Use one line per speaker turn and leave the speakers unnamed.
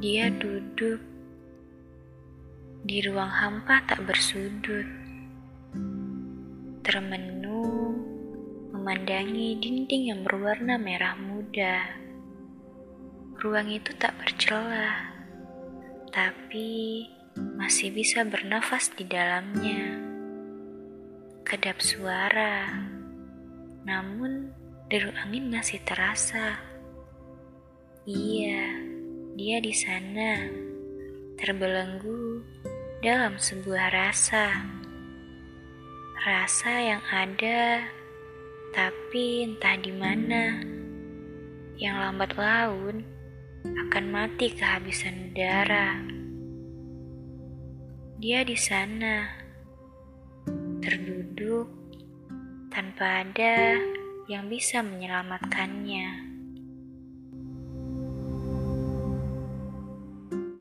Dia duduk di ruang hampa tak bersudut, termenung memandangi dinding yang berwarna merah muda. Ruang itu tak bercelah, tapi masih bisa bernafas di dalamnya. Kedap suara, namun deru angin masih terasa. Iya, dia di sana, terbelenggu dalam sebuah rasa. Rasa yang ada, tapi entah di mana. Yang lambat laun akan mati kehabisan udara. Dia di sana, terduduk tanpa ada yang bisa menyelamatkannya.